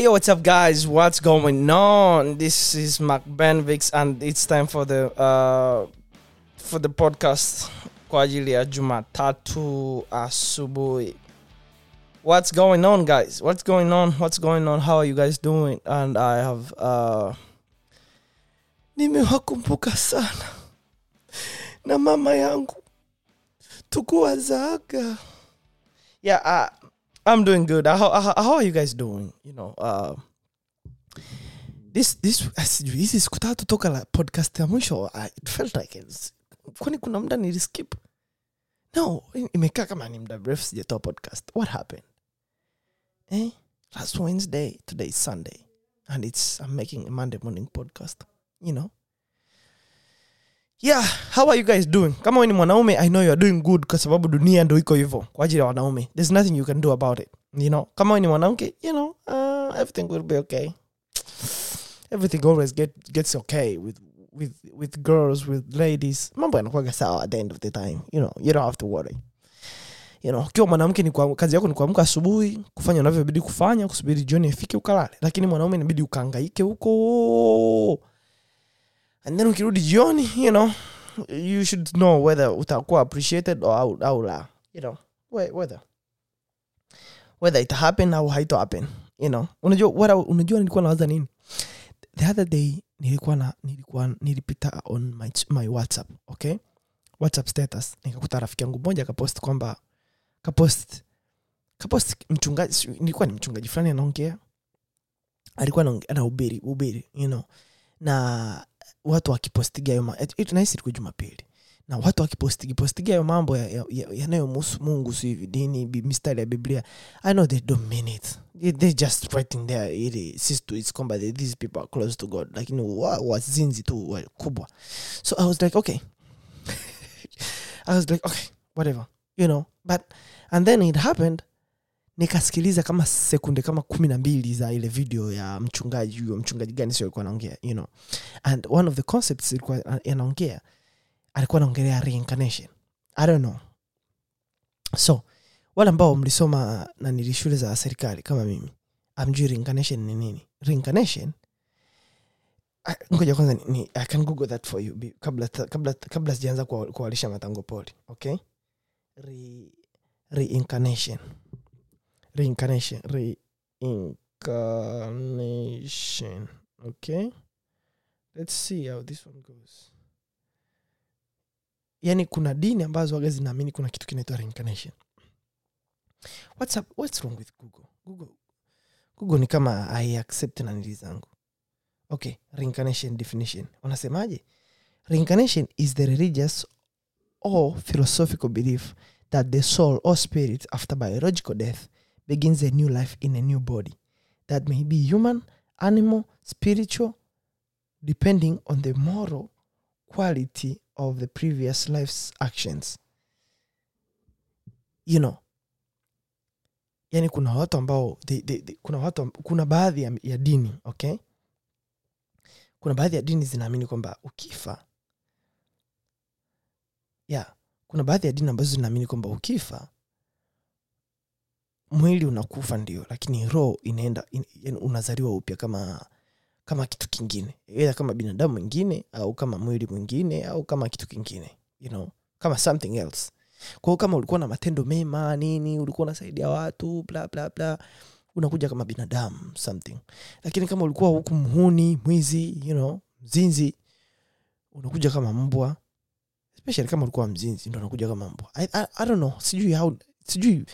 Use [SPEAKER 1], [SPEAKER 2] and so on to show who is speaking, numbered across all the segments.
[SPEAKER 1] Hey, yo, what's up, guys? What's going on? This is Mark Benvix, and it's time for the uh, for the podcast kwa ajili ya Jumatatu asubuhi. What's going on, guys? What's going on? What's going on? How are you guys doing? And I have uh, nimewakumbuka sana na mama yangu tukuwazaga. Yeah, uh, I'm doing good. How, how, how are you guys doing? You know, uh, this this hizi siku tatu toka la podcast ya mwisho I- it felt like kwani kuna muda niliskip no imekaa kama ni muda mrefu sijatoa podcast what happened eh? last wednesday today is sunday and it's i'm making a monday morning podcast you know yeah how are you guys doing? Kama we ni mwanaume i know you are doing good kwa sababu dunia ndo iko hivyo kwa ajili ya wanaume. There's nothing you can do about it you know? Kama we ni mwanamke you know uh, everything will be okay. Everything always get, gets okay with with with girls with ladies. Mambo yanakuwaga sawa at the end of the time you know you don't have to worry. You know ukiwa mwanamke kazi yako ni kuamka asubuhi kufanya unavyobidi kufanya kusubiri jioni ifike ukalale. Lakini mwanaume inabidi ukaangaike huko and then ukirudi jioni you know you should know whether utakuwa appreciated or au, la you know whether whether it happen au haito happen you know. Unajua what unajua nilikuwa nawaza nini? The other day nilikuwa na nilikuwa nilipita on my, my whatsapp okay? Whatsapp status nikakuta rafiki yangu mmoja akapost kwamba kapost kapost mchungaji nilikuwa ni mchungaji fulani anaongea alikuwa anahubiri ubiri you know. Na watu wakipostiga hayo ma- it- it- nahisi ilikuwa jumapili. Na watu wakipostigi postiga hayo mambo yanayomhusu ya, ya, yanayomhusu mungu si hivi dini mistari ya biblia. I know they don't mean it. They, they just writing there ili sisi tuisi kwamba these people are close to god lakini wa- wazinzi tu wakubwa. So i was like okay. I was like okay whatever you know. But and then it happened nikasikiliza kama sekunde kama kumi na mbili za ile video ya mchungaji huyo mchungaji gani sio alikuwa anaongea you know. And one of the concepts ilikuwa anaongea alikuwa anaongelea reincarnation. I don't know. So wale ambao mlisoma na nili shule za serikali kama mimi amjui reincarnation ni nini. Reincarnation Ah, ngoja kwanza ni, i can google that for you kabla kabla kabla sijaanza kuwa- kuwalisha matango poli okay? Re, reincarnation reincarnation reincarnation. Okay. Let's see how this one goes. Yani kuna dini ambazo waga zinaamini kuna kitu kinaitwa reincarnation. What's, up, what's wrong with google? Google google ni kama i accept na nili zangu. Okay reincarnation definition. Wanasemaje reincarnation is the religious or philosophical belief that the soul or spirit after biological death begins a new life in a new body. That may be human animal spiritual depending on the moral quality of the previous life's actions. You know yani kuna watu ambao they, they, they, kuna watu kuna baadhi ya, ya dini okay? Kuna baadhi ya dini zinaamini kwamba ukifa yeah kuna baadhi ya dini ambazo zinaamini kwamba ukifa mwili unakufa ndio lakini roho inaenda in, unazaliwa upya kama kama kitu kingine. Either kama binadamu mwingine au kama mwili mwingine au kama kitu kingine you know kama something else. Kwao kama ulikuwa na matendo mema nini ulikuwa unasaidia watu bla bla bla unakuja kama binadamu something. Lakini kama ulikuwa huku mhuni mwizi you know mzinzi unakuja kama mbwa especially kama ulikuwa mzinzi ndo unakuja kama mbwa. I, I, i don't know sijui how sijui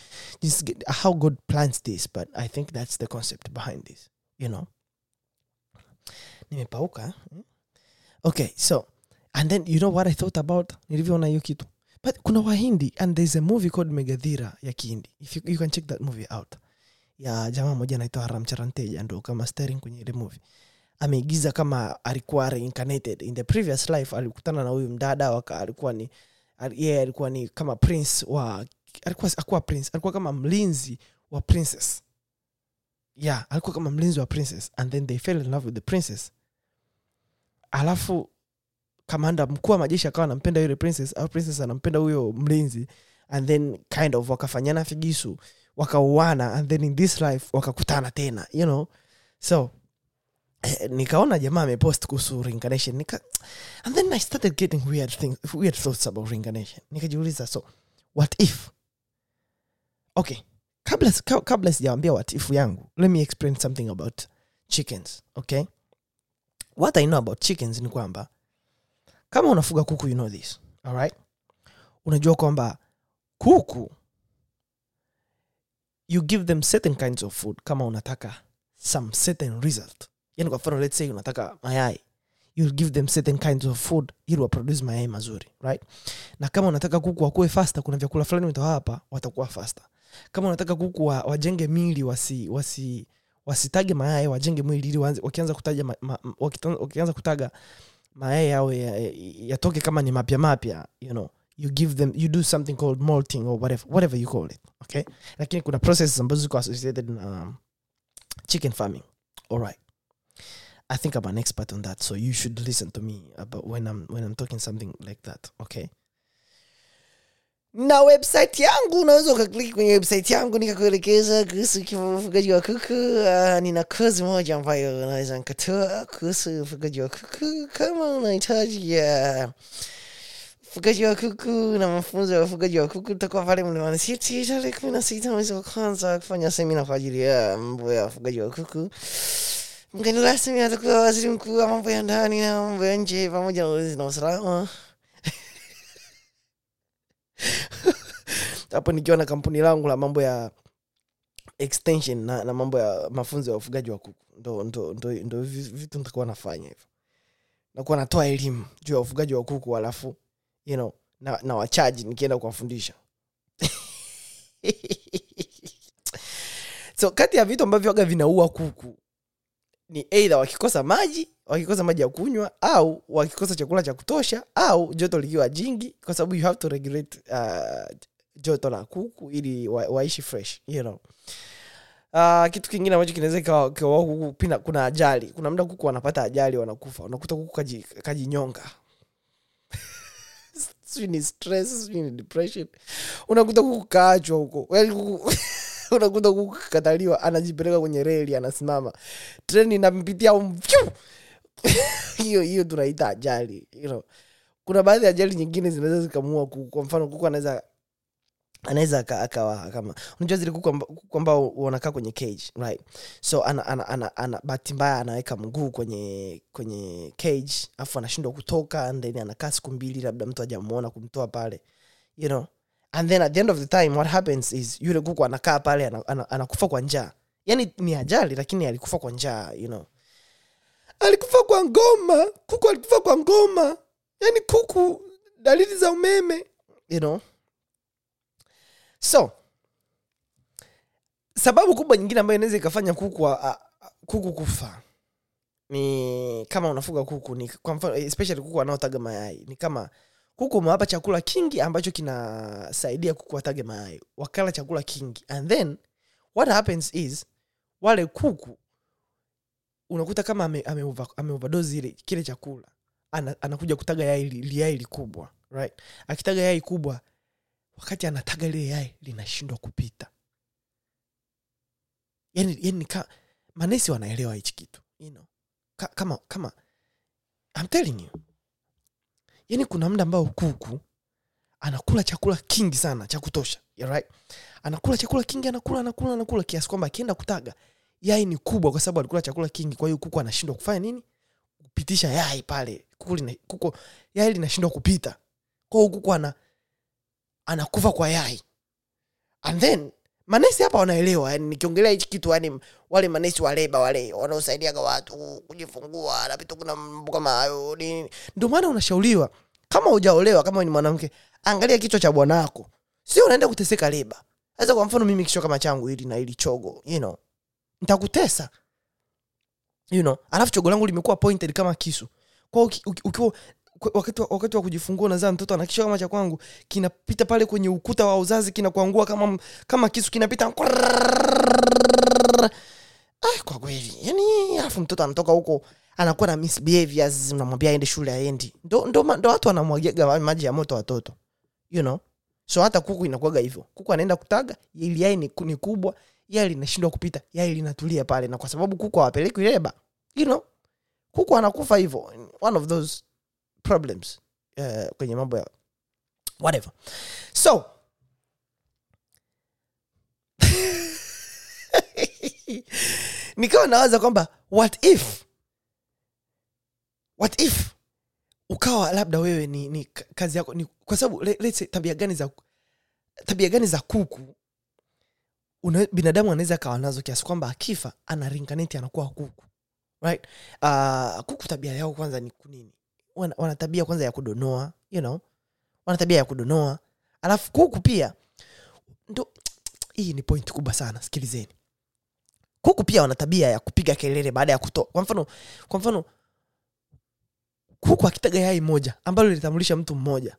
[SPEAKER 1] jinsi- how god plans this but i think that's the concept behind this you know? Nimepauka eh? okay so and then you know what i thought about? Nilivyoona hiyo kitu. But kuna wahindi and there's a movie called megadhira ya kihindi. If you, you can check that movie out. Ya jamaa moja anaitwa haramcharanteja ndo kama staring kwenye ile movie. Ameigiza kama alikuwa reincarnated. In the previous life alikutana na huyu mdada waka alikuwa ni yeye alikuwa ni kama prince wa alikuwa akuwa prince alikuwa kama mlinzi wa princess. Yeah alikuwa kama mlinzi wa princess and then they fell in love with the princess. Alafu kamanda mkuu wa majeshi akawa anampenda yule princess au princess anampenda huyo mlinzi and then kind of wakafanyana figisu wakauana and then in this life wakakutana tena you know? So eh, nikaona jamaa amepost kuhusu reincarnation nika and then i started getting weird things weird thoughts about reincarnation nikajiuliza so what if okay. Kabla kabla sijawambia watifu yangu let me explain something about chickens okay? What i know about chickens ni kwamba kama unafuga kuku you know this alright? Unajua kwamba kuku you give them certain kinds of food kama unataka some certain result. Yani kwa mfano let's say unataka mayai you'll give them certain kinds of food ili waproduce mayai mazuri right? Na kama unataka kuku wakue faster kuna vyakula fulani utawapa watakuwa faster kama unataka kuku wa, wajenge mili wasi wasi wasitage mayai wajenge mwili ili wakianza kutaja ma, ma, wakianza kutaga mayai yao ya- ya- yatoke kama ni mapya mapya you know. You give them you do something called molting or whatever, whatever you call it okay? Lakini kuna processes ambazo ziko associated na um, chicken farming. All right. I think i'm an expert on that so you should listen to me about when i'm when i'm talking something like that okay na website yangu unaweza ukaklik kwenye website yangu nikakuelekeza kuhusu ufugaji wa kuku. Uh, nina kozi moja ambayo unaweza nikatoa kuhusu ufugaji wa kuku. Kama unahitaji uh, wa kuku na mafunzo ya ufugaji wa kuku utakuwa pale mlimani city tarehe kumi na sita mwezi wa kwanza kufanya semina kwa ajili ya mambo ya ufugaji wa kuku. Mgeni rasmi atakuwa waziri mkuu wa mambo ya ndani na mambo ya nje pamoja na ulinzi na usalama hapo nikiwa na kampuni langu la mambo ya extension na, na mambo ya mafunzo ya ufugaji wa kuku. Ndo, ndo, ndo, ndo vitu nitakuwa nafanya hivyo. Nakuwa natoa elimu juu ya ufugaji wa kuku alafu you know, na, na wachaji nikienda kuwafundisha. So kati ya vitu ambavyo aga vinaua kuku ni eidha wakikosa maji wakikosa maji ya kunywa au wakikosa chakula cha kutosha au joto likiwa jingi kwa sababu you have to regulate uh, joto la kuku ili wa, waishi fresh you know. Uh, kitu kingine ambacho kinaweza pina, kuna ajali. Kuna mda kuku wanapata ajali wanakufa. Unakuta kuku kaji, kajinyonga. Sijui ni stress ni depression. Unakuta kuku kaachwa huko. Yaani kuku unakuta kuku kataliwa anajipeleka kwenye reli anasimama. Treni inampitia mfyu hiyo hiyo tunaita ajali you know. kuna baadhi ya ajali nyingine zinaweza zikamua kwa mfano kuku anaweza anaweza akawa kama unajua zile kuku ambao wanakaa kwenye cage right? So ana, ana, ana, ana bahati mbaya anaweka mguu kwenye kwenye cage afu anashindwa kutoka then anakaa siku mbili labda mtu ajamuona kumtoa pale you know and then at the end of the time what happens is yule kuku anakaa pale ana- ana- anakufa kwa njaa. Yani ni ajali lakini alikufa kwa njaa you know. Alikufa kwa ngoma kuku alikufa kwa ngoma. Yani kuku dalili za umeme you know. So sababu kubwa nyingine ambayo inaweza ikafanya kuku, a- a- kuku kufa ni kama unafuga kuku ni kwa mfano especially kuku wanaotaga mayai ni kama kuku umewapa chakula kingi ambacho kinasaidia kuku watage mayai wakala chakula kingi. And then what happens is wale kuku unakuta kama ame, ame, ame ile kile chakula ana, anakuja kutaga yai li- li- likubwa right? Akitaga yai kubwa wakati anataga lile yai linashindwa kupita. Yani, yani ka, manesi wanaelewa hichi kitu you know. ka, kama kama I'm telling you yani kuna muda ambao kuku anakula chakula kingi sana cha kutosha right? anakula chakula kingi anakula anakula anakula kiasi kwamba akienda kutaga yai ni kubwa kwa sababu alikula chakula kingi kwa hiyo kuku anashindwa kufanya nini? Kupitisha yai pale. Kuku, lina, kuku yai linashindwa kupita. Kwa hiyo kuku ana anakufa kwa yai. And then manesi hapa wanaelewa yani nikiongelea hichi kitu yani wale manesi wa leba wale wanaosaidiaga watu kujifungua na vitu kuna mambo kama hayo nini ndio maana unashauriwa kama hujaolewa kama ni mwanamke angalia kichwa cha bwanako sio unaenda kuteseka leba. Sasa kwa mfano mimi kichwa kama changu hili na hili chogo you know nitakutesa. You know alafu chogo langu limekuwa pointed kama kisu. Kwa ukiwa wakati wa, wakati wa kujifungua nazaa mtoto anakisha kama cha kwangu kinapita pale kwenye ukuta wa uzazi kinakuangua kama kama kisu kinapita ah, kwa kweli yani alafu mtoto anatoka huko anakuwa na misbehaviors unamwambia aende shule aendi ndo, ndo, ndo watu wanamwagiaga maji ya moto watoto you know so hata kuku inakuaga hivyo kuku anaenda kutaga ili yai ni, ni kubwa yai linashindwa kupita yai linatulia pale na kwa sababu kuku hawapelekwi leba you know kuku anakufa hivyo one of those problems uh, kwenye mambo ya whatever. So nikawa nawaza kwamba what if what if ukawa labda wewe ni, ni kazi yako ni kwa sababu le- let's say tabia gani za tabia gani za kuku una, binadamu anaweza akawa nazo kiasi kwamba akifa ana rinkaneti anakuwa kuku right? Uh, kuku tabia yao kwanza ni kunini wana, tabia kwanza ya kudonoa you know? Wana tabia ya kudonoa. Alafu kuku pia ndo hii ni point kubwa sana sikilizeni. Kuku pia wana tabia ya kupiga kelele baada ya kutoa. Kwa mfano kwa mfano kuku akitaga yai moja ambalo lilitambulisha mtu mmoja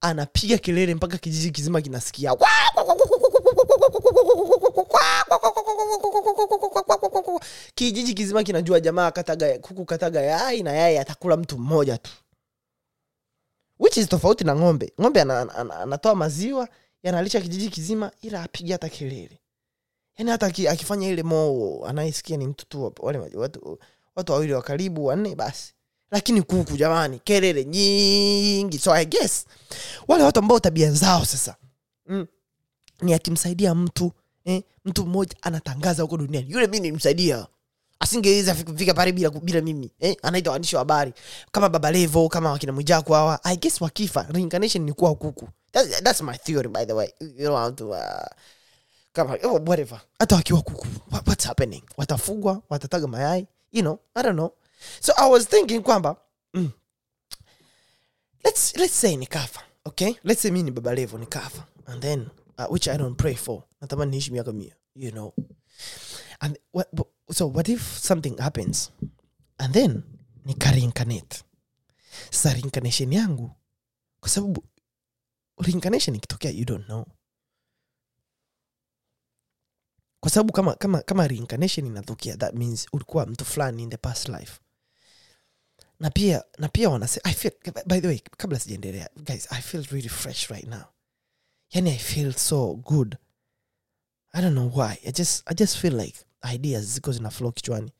[SPEAKER 1] anapiga kelele mpaka kijiji kizima kinasikia kijiji kizima kinajua jamaa kataga kuku kataga yai na yai atakula mtu mmoja tu. Which is tofauti na ng'ombe. Ng'ombe ana- ana- ana- anatoa maziwa yanalisha kijiji kizima ila apigi hata kelele. Yani hata akifanya ile moo anayesikia ni mtu tu wale watu, watu wawili wa karibu wanne basi. Lakini kuku jamani kelele nyingi. So i guess wale watu ambao tabia zao sasa mm, ni akimsaidia mtu eh, mtu mmoja anatangaza huko duniani. Yule mi nilimsaidia asingeweza kufika pale bila, bila mimi eh, anaita waandishi wa habari. Kama baba levo kama wakina mwijaku hawa i guess wakifa reincarnation ni kuwa kuku that's, that's my theory by the way. You have to, uh, kama oh, whatever. Hata wakiwa kuku what, what's happening? Watafugwa watataga mayai you know i don't know. So i was thinking kwamba mm, let's, let's say nikafa okay? Let's say mi ni baba levo nikafa and then uh, which i don't pray for. Natamani niishi miaka mia you know. And what, so what if something happens? And then nika reincarnate sasa reincarnation yangu kwa sababu reincarnation ikitokea you don't know. Kwa sababu kama kama kama reincarnation inatokea that means ulikuwa mtu fulani in the past life. Na pia na pia wanasema i feel by the way kabla sijaendelea guys i feel really fresh right now yani i feel so good. I don't know why. I just i just feel like ideas ziko zina flow kichwani.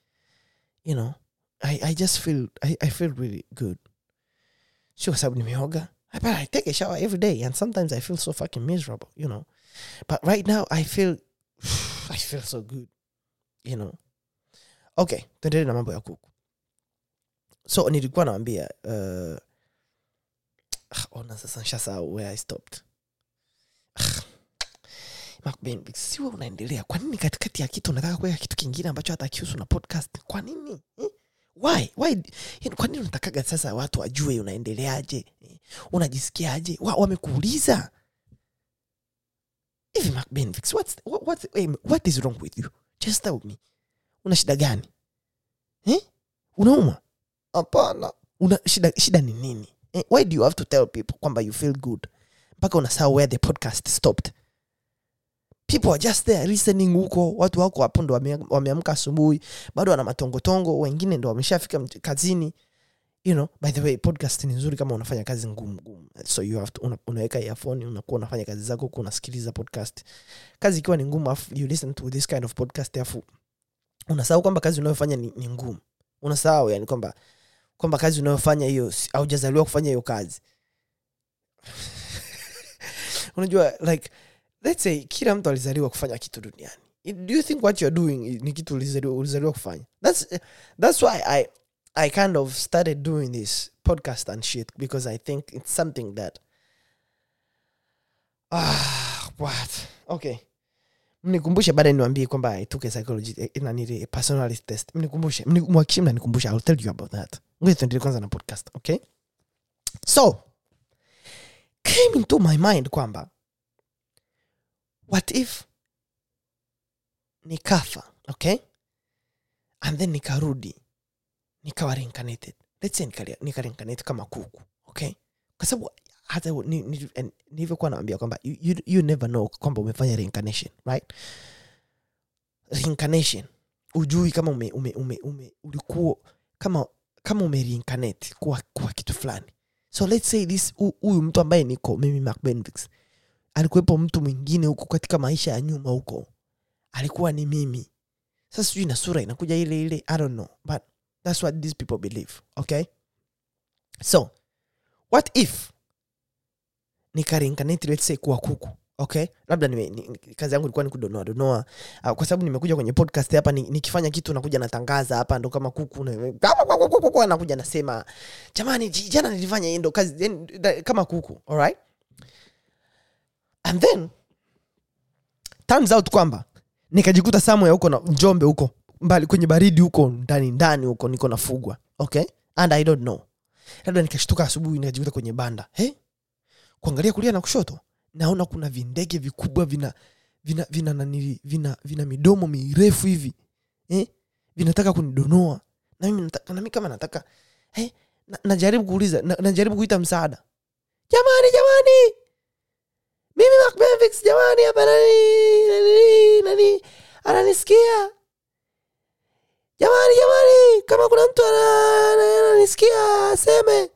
[SPEAKER 1] You know i, I just feel I, I feel really good. Sio kwa sababu nimeoga. But i take a shower every day and sometimes i feel so fucking miserable you know. But right now i feel i feel so good you know. Okay tuendelee na mambo ya kuku. So nilikuwa nawambia uh, ona sasa nshasahau where i stopped siwe unaendelea kwa nini katikati ya kitu unataka kuweka kitu kingine ambacho hata kihusu na podcast? Kwa nini? Eh? why? Why? Kwa nini unatakaga sasa watu wajue unaendeleaje? Eh? unajisikiaje? Wa, wamekuuliza? Hivi what's, what, what, is wrong with you? Just tell me. Una shida gani? Eh? unauma hapana. Una shida, shida ni nini? Eh? why do you have to tell people kwamba you feel good mpaka unasaa where the podcast stopped. People are just there listening huko. Watu wako hapo ndo wame- asubuhi. Bado wana matongotongo. Wengine ndo wameshafika kazini. You know by the way podcast ni nzuri kama unafanya kazi ngumu so you have to, una, unaweka earphone unakuwa unafanya kazi zako huku unasikiliza podcast. Kazi ikiwa ni ngumu afu you listen to this kind of podcast afu unasahau kwamba kazi unayofanya ni, ni ngumu. Unasahau yani kwamba kwamba kazi unayofanya hiyo haujazaliwa kufanya hiyo kazi unajua like let's say kila mtu alizaliwa kufanya kitu duniani. Do you think what you're doing ni kitu ulizaliwa, kufanya? That's, that's why I, i kind of started doing this podcast and shit because i think it's something that ah what? Okay. Mnikumbushe baada niwambie kwamba i took a psychology eh, nanili a personality test. Mnikumbushe mni- mwakishie mnanikumbusha ill tell you about that. Ngoja kwanza na podcast okay? So came into my mind kwamba what if nikafa okay? And then nikarudi nikawa reincarnated. Let's say nika, nika reincarnate kama kuku okay? Kwa sababu hata nilivyokuwa naambia kwamba you, you, you never know kwamba umefanya reincarnation right? Reincarnation. Ujui kama ume, ume, ume, ume ulikuwa kama kama ume reincarnate kuwa, kuwa kitu fulani so let's say this huyu mtu ambaye niko mimi Mark Benvix alikuwepo mtu mwingine huko katika maisha ya nyuma huko. Alikuwa ni mimi. Sasa sijui na sura inakuja ile ile i don't know but that's what these people believe okay? So what if nikarinkanate let's say kuwa kuku okay? Labda nime, ni, ni- kazi yangu ilikuwa ni kudonoa donoa. Uh, kwa sababu nimekuja kwenye podcast hapa ni- nikifanya kitu nakuja natangaza hapa ndo kama kuku na- nakuja nasema jamani jana nilifanya hii ndo kazi kama kuku. Alright? And then turns out kwamba nikajikuta samwe huko na njombe huko mbali kwenye baridi huko ndani ndani huko niko nafugwa. Okay? And i don't know. Labda nikashtuka asubuhi nikajikuta kwenye banda. Hey? kuangalia kulia na kushoto naona kuna vindege vikubwa vina vina vina nani vina, vina midomo mirefu hivi eh? vinataka kunidonoa. Na mimi nataka, na mimi kama nataka eh? na, najaribu kuuliza na, najaribu kuita msaada. Jamani jamani! Mimi Macbevix jamani hapa nani nani nani ananisikia? Jamani jamani! Kama kuna mtu ana- ana- ananisikia aseme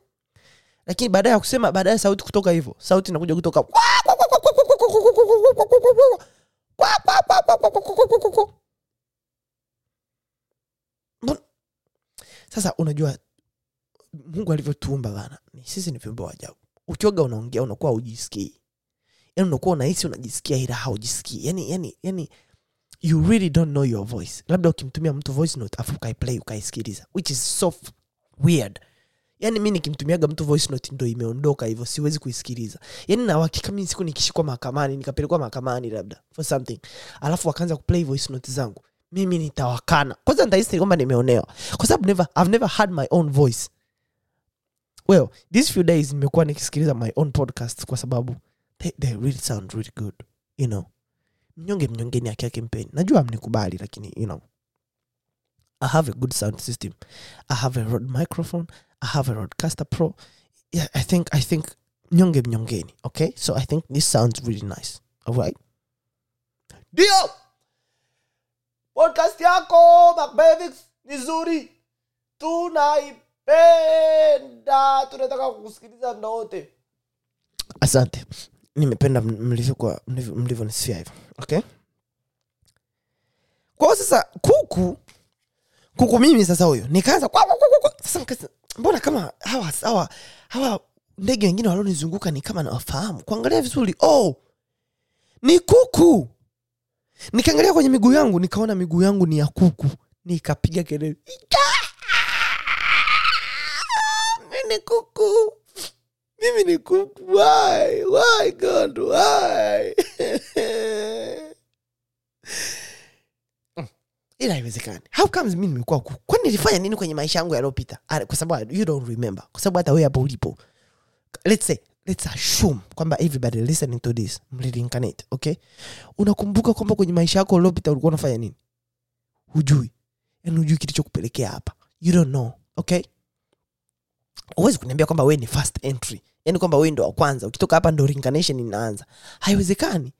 [SPEAKER 1] lakini baadaye kusema baadaye sauti kutoka hivyo sauti inakuja kutoka sasa unajua mungu alivyotuumba bana sisi ni viumbe wa ajabu unaongea unakuwa ujisikii yani unakuwa unahisi unajisikia ila haujisikii yani, yani, yani you really don't know your voice labda ukimtumia mtu voice note afu ukaiplay ukaisikiliza which is so weird yani mi nikimtumiaga mtu voice note ndo imeondoka hivyo siwezi kuisikiliza. Yani na uhakika mi siku nikishikwa mahakamani nikapelekwa mahakamani labda for something. Alafu wakaanza kuplay voice note zangu mimi nitawakana. Kwanza nitahisi kwamba nimeonewa. Kwa sababu never, I've never had my own voice. Well these few days nimekuwa nikisikiliza my own podcast kwa sababu they, they really sound really good you know. Mnyonge mnyongeni haki yake mpeni najua mnikubali lakini you know. I have a good sound system. I have a road microphone i have a rodcaster pro. Yeah i think i think mnyonge mnyongeni okay? So i think this sounds really nice alright ndio podcast yako macbevix ni zuri tunaipenda. Tunataka kusikiliza mda asante. Nimependa mlivyokuwa mlivyo- mlivyonisifia hivyo okay? Kwao sasa kuku kuku mimi sasa huyo nikaanza sasa mbona kama hawa hawa hawa ndege wengine walionizunguka ni kama nawafahamu? Kuangalia vizuri. Oh! Ni kuku! Nikaangalia kwenye miguu yangu nikaona miguu yangu ni ya kuku. Nikapiga kelele. Mimi kuku. Mimi ni kuku. Why? Why god? Why Mm. Ila haiwezekani. How comes mi nimekuwa kuku kwani nilifanya nini kwenye maisha yangu yaliyopita? Kwa sababu you don't remember. Kwa sababu hata hapo ulipo. Let's say let's assume kwamba everybody listening to this mlireincarnate okay? Unakumbuka kwamba kwenye maisha yako uliopita ulikuwa unafanya nini? Hujui. Yani hujui kilichokupelekea hapa. You don't know okay? Huwezi kuniambia kwamba wewe ni first entry. Yani kwamba wewe ndo wa kwanza. Ukitoka hapa ndo reincarnation inaanza. Haiwezekani.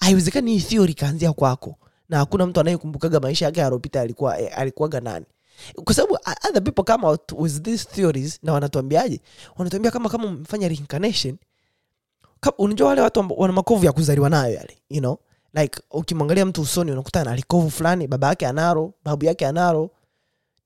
[SPEAKER 1] Haiwezekani hii theory ikaanzia kwako na hakuna mtu anayekumbukaga maisha yake aliyopita alikuwa eh, nani. Kwa sababu other people come out with these theories na wanatuambiaje? Wanatuambia kama kama umefanya reincarnation unajua wale watu wana makovu ya kuzaliwa nayo yale you know? Like ukimwangalia mtu usoni unakuta na likovu fulani baba yake analo babu yake analo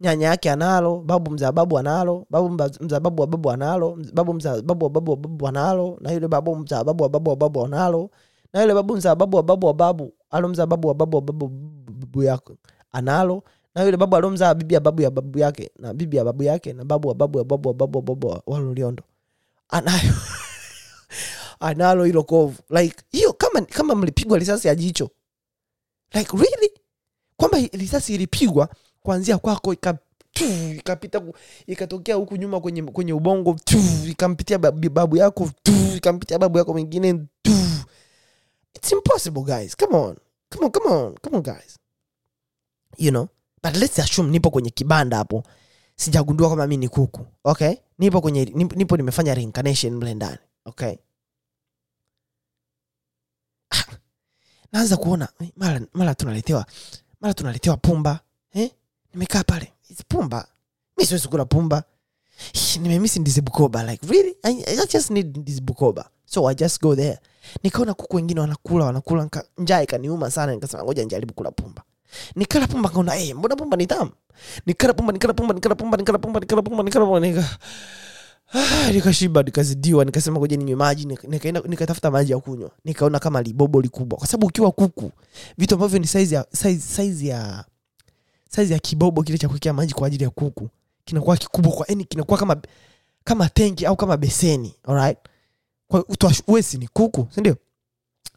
[SPEAKER 1] nyanya yake analo babu mzaa babu analo babu mzaa babu wa babu analo babu mzaa babu wa babu wa babu analo na yule babu mzaa babu wa babu wa babu analo na yule babu mzaa babu wa babu wa babu alomzaa babu babu yako analo. Na yule babu alomzaa bibi ya babu ya babu yake na bibi ya babu yake na babu wa babu wa babu wa anayo analo hilo kovu. Like hiyo kama kama mlipigwa risasi ya jicho. Like really? Kwamba risasi ilipigwa kuanzia kwako ika ikapita ikatokea huku nyuma kwenye kwenye ubongo tu, ikampitia babu, yako tu, ikampitia babu yako mwingine. It's impossible guys. Come on. Come on, come on, come on guys. You know? But let's assume nipo kwenye kibanda hapo. Sijagundua kama mimi ni kuku. Okay? Nipo kwenye nipo, nimefanya reincarnation mle ndani. Okay? naanza kuona eh, mara mara tunaletewa mara tunaletewa pumba eh? nimekaa pale pumba mi siwezi kula pumba nimemisi ndizi bukoba like really I, I just need ndizi bukoba so i just go there. Nikaona kuku wengine wanakula wanakula njaa ikaniuma sana nikasema ngoja nijaribu kula pumba. Nikala pumba kaona hey, mbona pumba ni tamu? Nikala pumba nikala pumba nikala pumba nikala pumba nikala pumba nikala pumba nika Ah, nikashiba nikazidiwa nikasema ngoja ninywe maji. Nika- nikaenda nikatafuta maji ya kunywa. Nikaona kama libobo likubwa kwa sababu ukiwa kuku vitu ambavyo ni size ya size, size ya size ya kibobo kile cha kuwekea maji kwa ajili ya kuku kinakuwa kikubwa kwa yani kinakuwa kama kama tenki au kama beseni alright wewe ni kuku sindio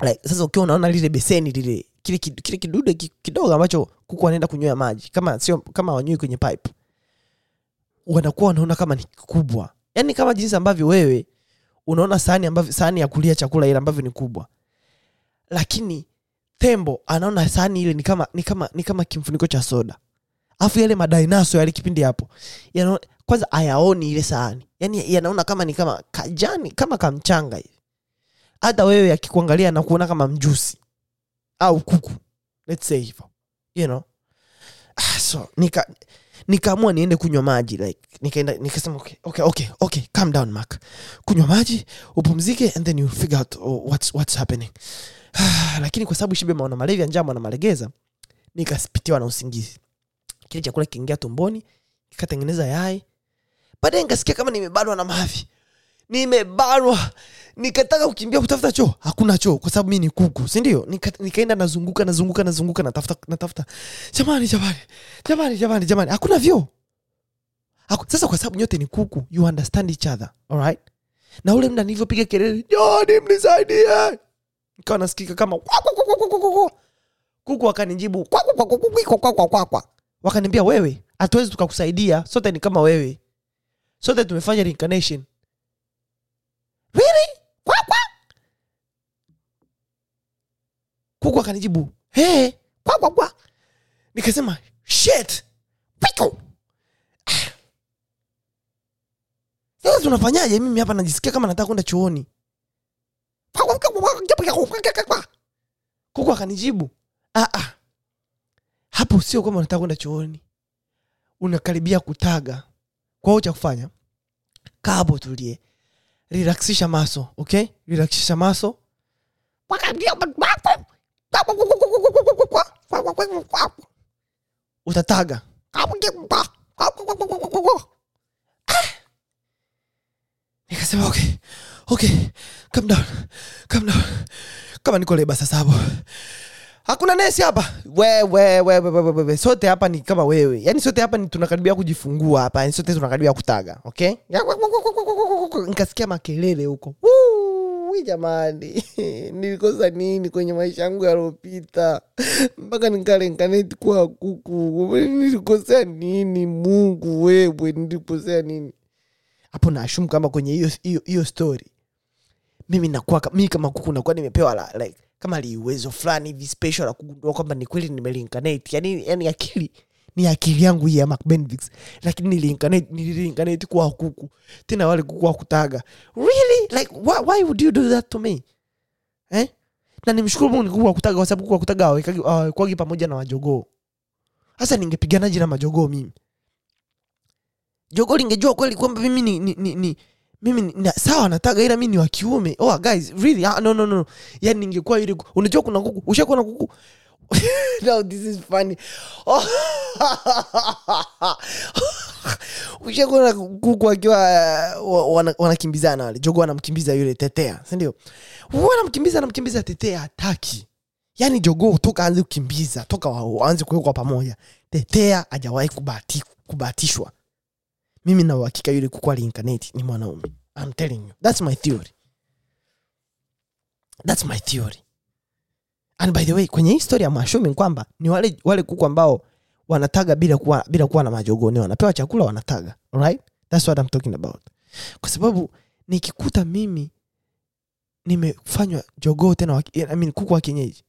[SPEAKER 1] like, sasa ukiwa unaona lile beseni lile kile kile kidude kidogo ambacho kuku anaenda kunywea maji kama sio kama wanywi kwenye pipe wanakuwa wanaona kama ni kubwa. Yani kama jinsi ambavyo wewe unaona sahani ambavyo sahani ya kulia chakula ile ambavyo ni kubwa. Lakini tembo anaona sahani ile ni kama ni kama ni kama kimfuniko cha soda afu yale madinaso yale kipindi hapo yana, kwanza ayaoni ile sahani. Yani yanaona kama ni kama kajani kama kamchanga hivi. Hata wewe akikuangalia na kama mjusi au kuku. Let's say hivyo you know. Ah, so nika nikaamua niende kunywa maji like nikaenda nikasema okay, okay, okay, okay, calm down mark. Kunywa maji upumzike and then you figure out what's, what's happening. Lakini kwa sababu shibe maona malevya njaa na malegeza nikasipitiwa na usingizi kile chakula kiingia tumboni ikatengeneza yai baadaye nikasikia kama nimebanwa na mavi nimebanwa nikataka kukimbia kutafuta choo hakuna choo kwa sababu mi ni kuku sindio Nika, nikaenda nazunguka nazunguka nazunguka natafuta natafuta jamani jamani jamani jamani jamani hakuna vyoo Haku, sasa kwa sababu nyote ni kuku you understand each other alright na ule mda nilivyopiga kelele joni mnisaidie nikawa nasikika kama kuku wakanijibu kwa, wakaniambia wewe hatuwezi tukakusaidia. Sote ni kama wewe. Sote tumefanya reincarnation. Really? kwakwa kuku akanijibu hey, kwakwa kwa nikasema shit piko. Ah. Sasa tunafanyaje? Mimi hapa najisikia kama nataka kwenda chuoni kuku akanijibu ah, ah hapo sio kama unataka kwenda chooni. Unakaribia kutaga. Kwa hiyo cha kufanya kaa tulie relaxisha maso okay? Relaxisha maso utataga. Nikasema okay okay calm down calm down. Kama niko leba sasa hapo hakuna nesi hapa. We, we, we, we, we, we, we. sote hapa ni kama wewe. Yaani sote hapa ni tunakaribia kujifungua hapa. Yani sote tunakaribia kutaga okay? Makelele huko. Jamani. Nilikosa nini kwenye maisha yangu yalopita mpaka nikalenkaneti kuwa kuku. Nilikosea nini mungu wewe? Nilikosea nini? Hapo naashumu kama kwenye hiyo story. Mimi nakuwa mimi kama kuku nakuwa nimepewa like kama liuwezo fulani hivi special la kugundua kwamba ni kweli nimeliincarnate yani, yani akili ni akili yangu hii ya Mark lakini niliincarnate kuwa kuku. Tena wale kuku wa really? Like why, why would you do that to me? Eh? Na nimshukuru Mungu ni kuku kwa sababu kuku wa kutaga pamoja na wajogoo sasa ningepiganaje na majogoo mimi? Jogoo lingejua kweli kwamba mimi ni, ni, ni, ni mimi na, sawa nataga ila mi ni wa kiume. Oh guys really? Ah, no no no. Yani ningekuwa ile unajua kuna kuku? Ushakuwa na kuku? No this is funny. Oh. ushakuwa na kuku akiwa uh, wana- wanakimbizana wale. Jogo wanamkimbiza yule tetea sindio wanamkimbiza anamkimbiza tetea hataki. Yani jogoo toka aanze kukimbiza toka wa- waanze kuwekwa pamoja tetea ajawahi kubahati, kubahatishwa mimi na uhakika yule kuku aliincarnate ni mwanaume. I'm telling you. That's my theory. That's my theory. And by the way kwenye hii story ya mashumi kwamba ni wale wale kuku ambao wanataga bila kuwa bila kuwa na majogoni wanapewa chakula wanataga. Right? That's what I'm talking about. Kwa sababu nikikuta mimi nimefanywa jogoo tena wa, I mean, kuku wa kienyeji.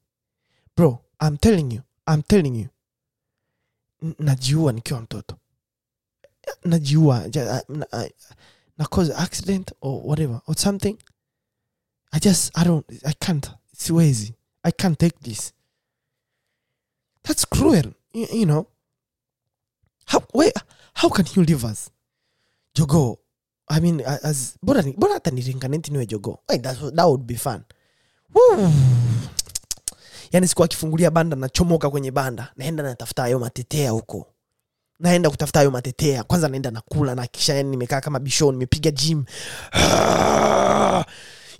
[SPEAKER 1] Bro I'm telling you. I'm telling you. Najiua nikiwa mtoto najiua ja- na, cause accident or whatever or something. I just i don't i can't siwezi. I can't take this. That's cruel you, you know. How where, how can you leave us? Jogo I mean, as bora bora hata niwe jogo. Wait, that, that would be fun. Woo. yani siku akifungulia banda nachomoka kwenye banda naenda natafuta hayo matetea huko naenda kutafuta hayo matetea. Kwanza naenda nakula nakisha yani nimekaa kama bisho nimepiga gym.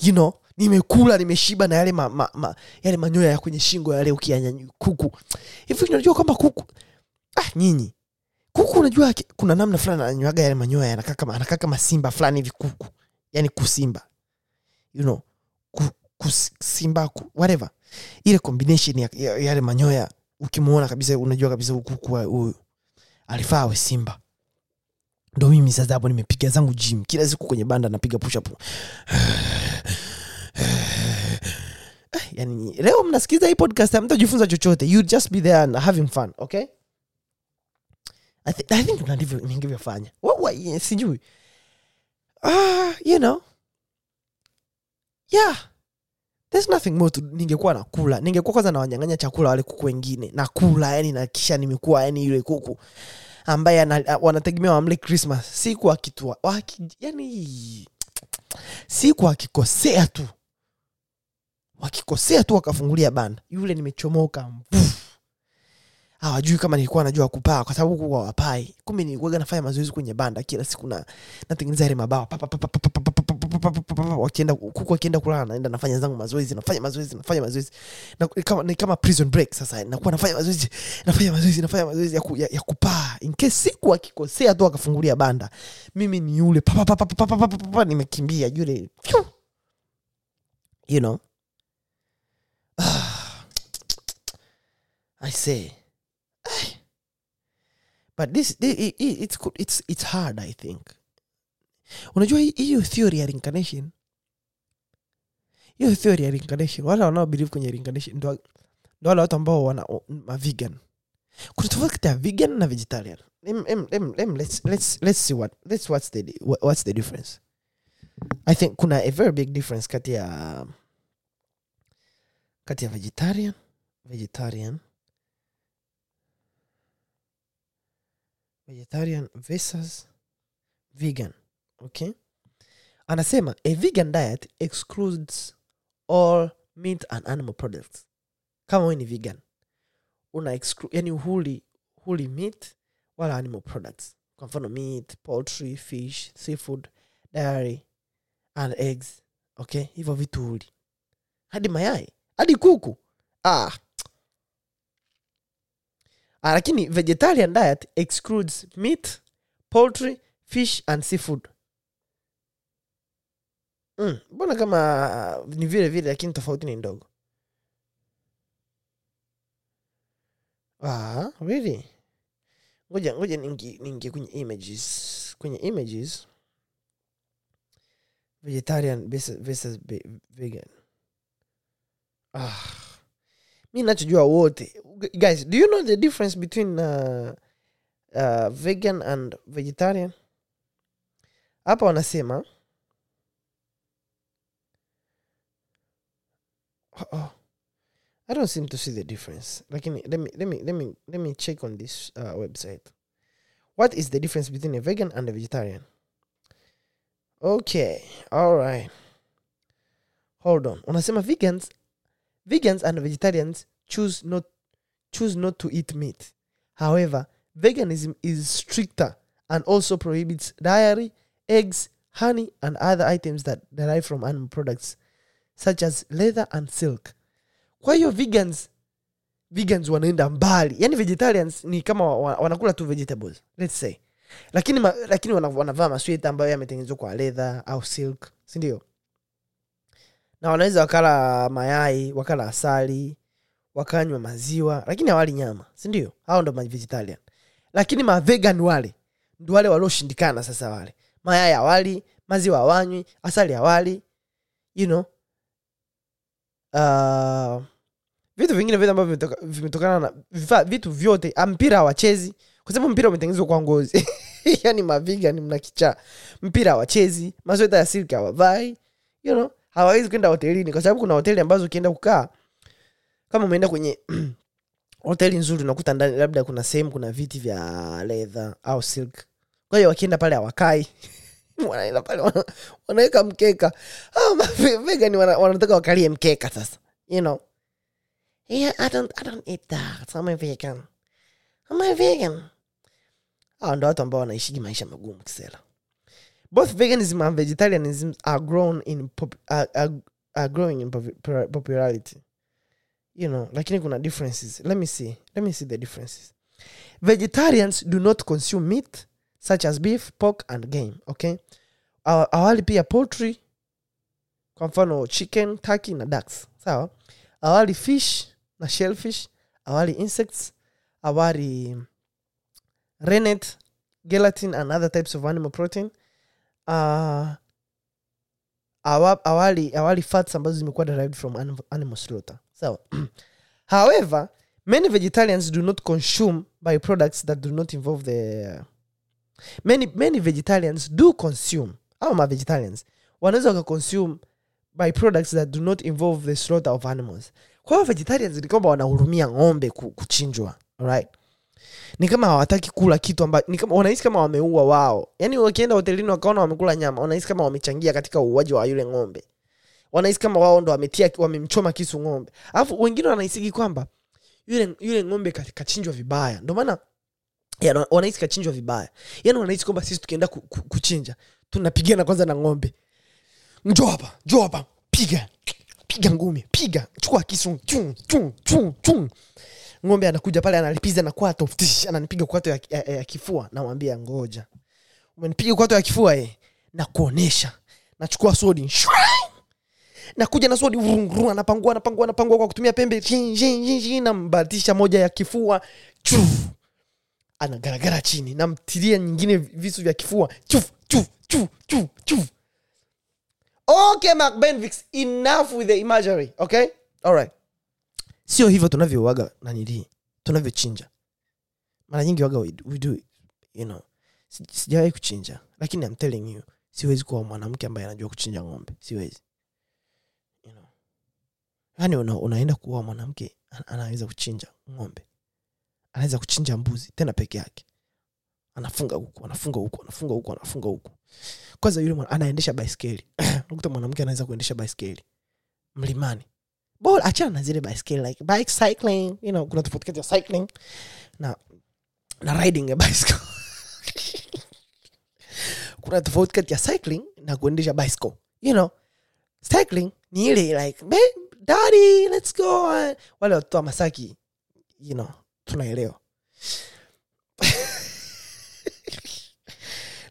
[SPEAKER 1] You know nimekula nimeshiba na yale ma, ma, ma, yale manyoya ya kwenye shingo yale ukianya kuku. Hivi unajua kwamba kuku ah nyinyi. Kuku unajua kuna namna fulani ananywaga yale manyoya yanakaa kama anakaa kama simba fulani hivi kuku. Yani kusimba. You know ku, kusimba ku, whatever. Ile combination ya, ya yale manyoya ukimuona kabisa unajua kabisa kuku huyu alifaa awe simba. Ndo mimi sasa hapo nimepiga zangu gym. Kila siku kwenye banda napiga push up. Yani leo mnasikiza hii podcast hamtajifunza chochote. You just be there and having fun okay? I, th I think ndivyo ningevyofanya. Sijui. Uh, you know. Yeah there's nothing more to ningekuwa nakula ningekuwa kwanza nawanyang'anya chakula wale kuku wengine nakula yani na nimekuwa yani yule kuku ambaye wanategemea wamle christmas siku akitua waki, yani siku akikosea tu wakikosea tu wakafungulia banda yule nimechomoka hawajui kama nilikuwa najua kupaa kwa sababu kuwa wapai kumbe nilikuwaga nafanya mazoezi kwenye banda kila siku na natengeneza yale mabawa kuku akienda kulala naenda nafanya zangu mazoezi nafanya mazoezi nafanya mazoezi. Kama, ni kama prison break sasa nakuwa nafanya mazoezi nafanya mazoezi nafanya mazoezi ya, ya, ya kupaa. In siku akikosea tu akafungulia banda mimi ni yule pa nimekimbia yule you know? I say but this it, it, it's it's hard i think. Unajua hiyo theory ya reincarnation, hiyo theory ya reincarnation, wale wanaobelieve kwenye reincarnation ndo wale watu ambao wana mavegan. Kuna tofauti kati ya vegan na vegetarian. Let's see what let's what's the difference. I think kuna a very big difference kati ya kati ya vegetarian vegetarian vegetarian versus vegan okay? Anasema a vegan diet excludes all meat and animal products. Kama we ni vegan una yani huli huli meat wala animal products. Kwa mfano meat poultry fish seafood dairy and eggs. Okay? Hivyo vitu huli. Hadi mayai hadi kuku. Ah. Ah, lakini vegetarian diet excludes meat poultry fish and seafood Mm, mbona kama ah, ni vile vile lakini tofauti ni ndogo. Ah, really? Ngoja ngoja ningi, ningi kwenye images kwenye images. Vegetarian versus vegan. Ah. mi nachojua wote. Guys do you know the difference between uh, uh, vegan and vegetarian? Hapa wanasema oh, i don't seem to see the difference. Lakini let me, let me, let me, let me check on this uh, website. What is the difference between a vegan and a vegetarian? Okay all right. Hold on. Unasema vegans vegans and vegetarians choose not choose not to eat meat. However veganism is stricter and also prohibits dairy eggs honey and other items that derive from animal products such as leather and silk. Kwa hiyo vegans vegans wanaenda mbali. Yani vegetarians ni kama wa- wa- wanakula tu vegetables let's say. Lakini ma, lakini wanavaa masweta ambayo yametengenezwa kwa leather au silk sindio na wanaweza wakala mayai wakala asali wakanywa maziwa lakini hawali nyama sindio hao ndo mavegetarian lakini mavegan wale ndo wale walioshindikana sasa wale. Mayai hawali maziwa hawanywi asali hawali you know uh, vitu vingine vyote ambavyo vimetokana na vifaa vitu vyote ah, mpira hawachezi kwa sababu mpira umetengenezwa kwa ngozi. Yani mavegan mna kichaa. Mpira hawachezi masweta ya silki hawavai you know. Hawawezi kwenda hotelini. Kwa sababu kuna hoteli ambazo ukienda kukaa kama umeenda kwenye hoteli nzuri unakuta ndani labda kuna sehemu kuna viti vya leather au silk. Kwa hiyo wakienda pale hawakai wanaenda pale wana- wanaweka mkeka. Vegan wana, wanataka wakalie mkeka sasa you know. Yeah, I don't, I don't eat that. I'm a vegan. I'm a vegan. Hao ndo watu ambao wanaishiji maisha magumu kisela. Both veganism and vegetarianism are grown in pop, are, are, are growing in popu- popularity. You know lakini kuna differences. Let me see let me see the differences. Vegetarians do not consume meat such as beef pork and game okay? Awa- awali pia poultry kwa mfano chicken turkey na ducks sawa? Awali fish na shellfish awali insects awali rennet gelatin and other types of animal protein. Uh, awa, awali awali fats ambazo zimekuwa derived from anim- animal slaughter sawa? However many vegetarians do not consume by products that do not involve the many many vegetarians do consume au ma vegetarians wanaweza wakaconsume by products that do not involve the slaughter of animals. Kwa hiyo vegetarians ni kwamba wanahurumia ng'ombe ku- kuchinjwa right ni kama hawataki kula kitu amba, wanahisi kama wameua wao. Yaani wakienda hotelini wakaona wamekula nyama wanahisi kama wamechangia katika uuaji wa yule ng'ombe. Wanahisi kama wao ndo wametia wamemchoma kisu ng'ombe. Alafu wengine wanahisiki kwamba yule yule ng'ombe kachinjwa vibaya. Ndio maana wanahisi kachinjwa vibaya. Yani wanahisi kwamba sisi tukienda ku, ku, kuchinja tunapigana kwanza na ng'ombe. Njo hapa njo hapa piga piga ngumi piga chukua kisu chung. ng'ombe anakuja pale analipiza na kwato tish, ananipiga kwato ya, ya, ya kifua namwambia ngoja. Umenipiga kwato ya kifua eh na kuonesha nachukua sodi nakuja na sodi vrum, anapangua anapangua anapangua kwa kutumia pembe nambatisha moja ya kifua Chuf! Anagaragara chini namtilia nyingine visu vya kifua chuf, chuf, chuf, chuf, chuf. okay Mark Benvix, enough with the imagery okay? Alright sio hivyo tunavyouaga nanilii tunavyochinja. Mara nyingi waga we do you know. Sijawahi kuchinja lakini I'm telling you siwezi kuwa mwanamke ambaye anajua kuchinja ng'ombe siwezi. You know. Yani una, unaenda kuwa mwanamke anaweza kuchinja ng'ombe anaweza kuchinja mbuzi tena peke yake. Anafunga huku anafunga huku anafunga huku anafunga huku. Kwanza yule anaendesha baiskeli unakuta mwanamke anaweza kuendesha baiskeli mlimani. Bora achana na zile baiskeli like bike cycling you know kuna tofauti kati ya cycling na na riding a bicycle. Kuna tofauti kati ya cycling na kuendesha bicycle you know. Cycling ni ile like "Babe, daddy let's go uh," wale watoto wa masaki you know tunaelewa.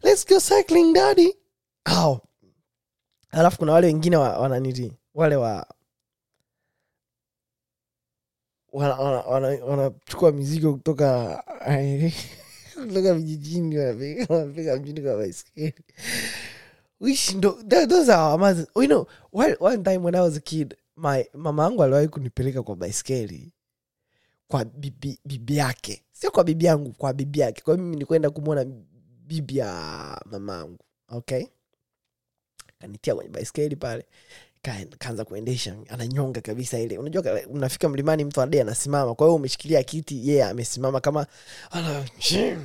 [SPEAKER 1] Let's go cycling daddy. Au alafu kuna wale wengine wa- wananiti wale wa wanachukua wana, wana, mizigo kutoka kutoka vijijini wanapeleka mjini kwa baiskeli. Which you know one time when i was a kid my mama yangu aliwahi kunipeleka kwa baiskeli kwa bibi, bibi yake. Sio kwa bibi yangu kwa bibi yake. Kwa mimi nikwenda kumwona bibi ya mama yangu okay? Kanitia kwenye baiskeli pale kaanza kuendesha ananyonga kabisa ile. Unajua unafika mlimani mtu ade anasimama. Kwa hiyo umeshikilia kiti yeye yeah, amesimama kama ana jing,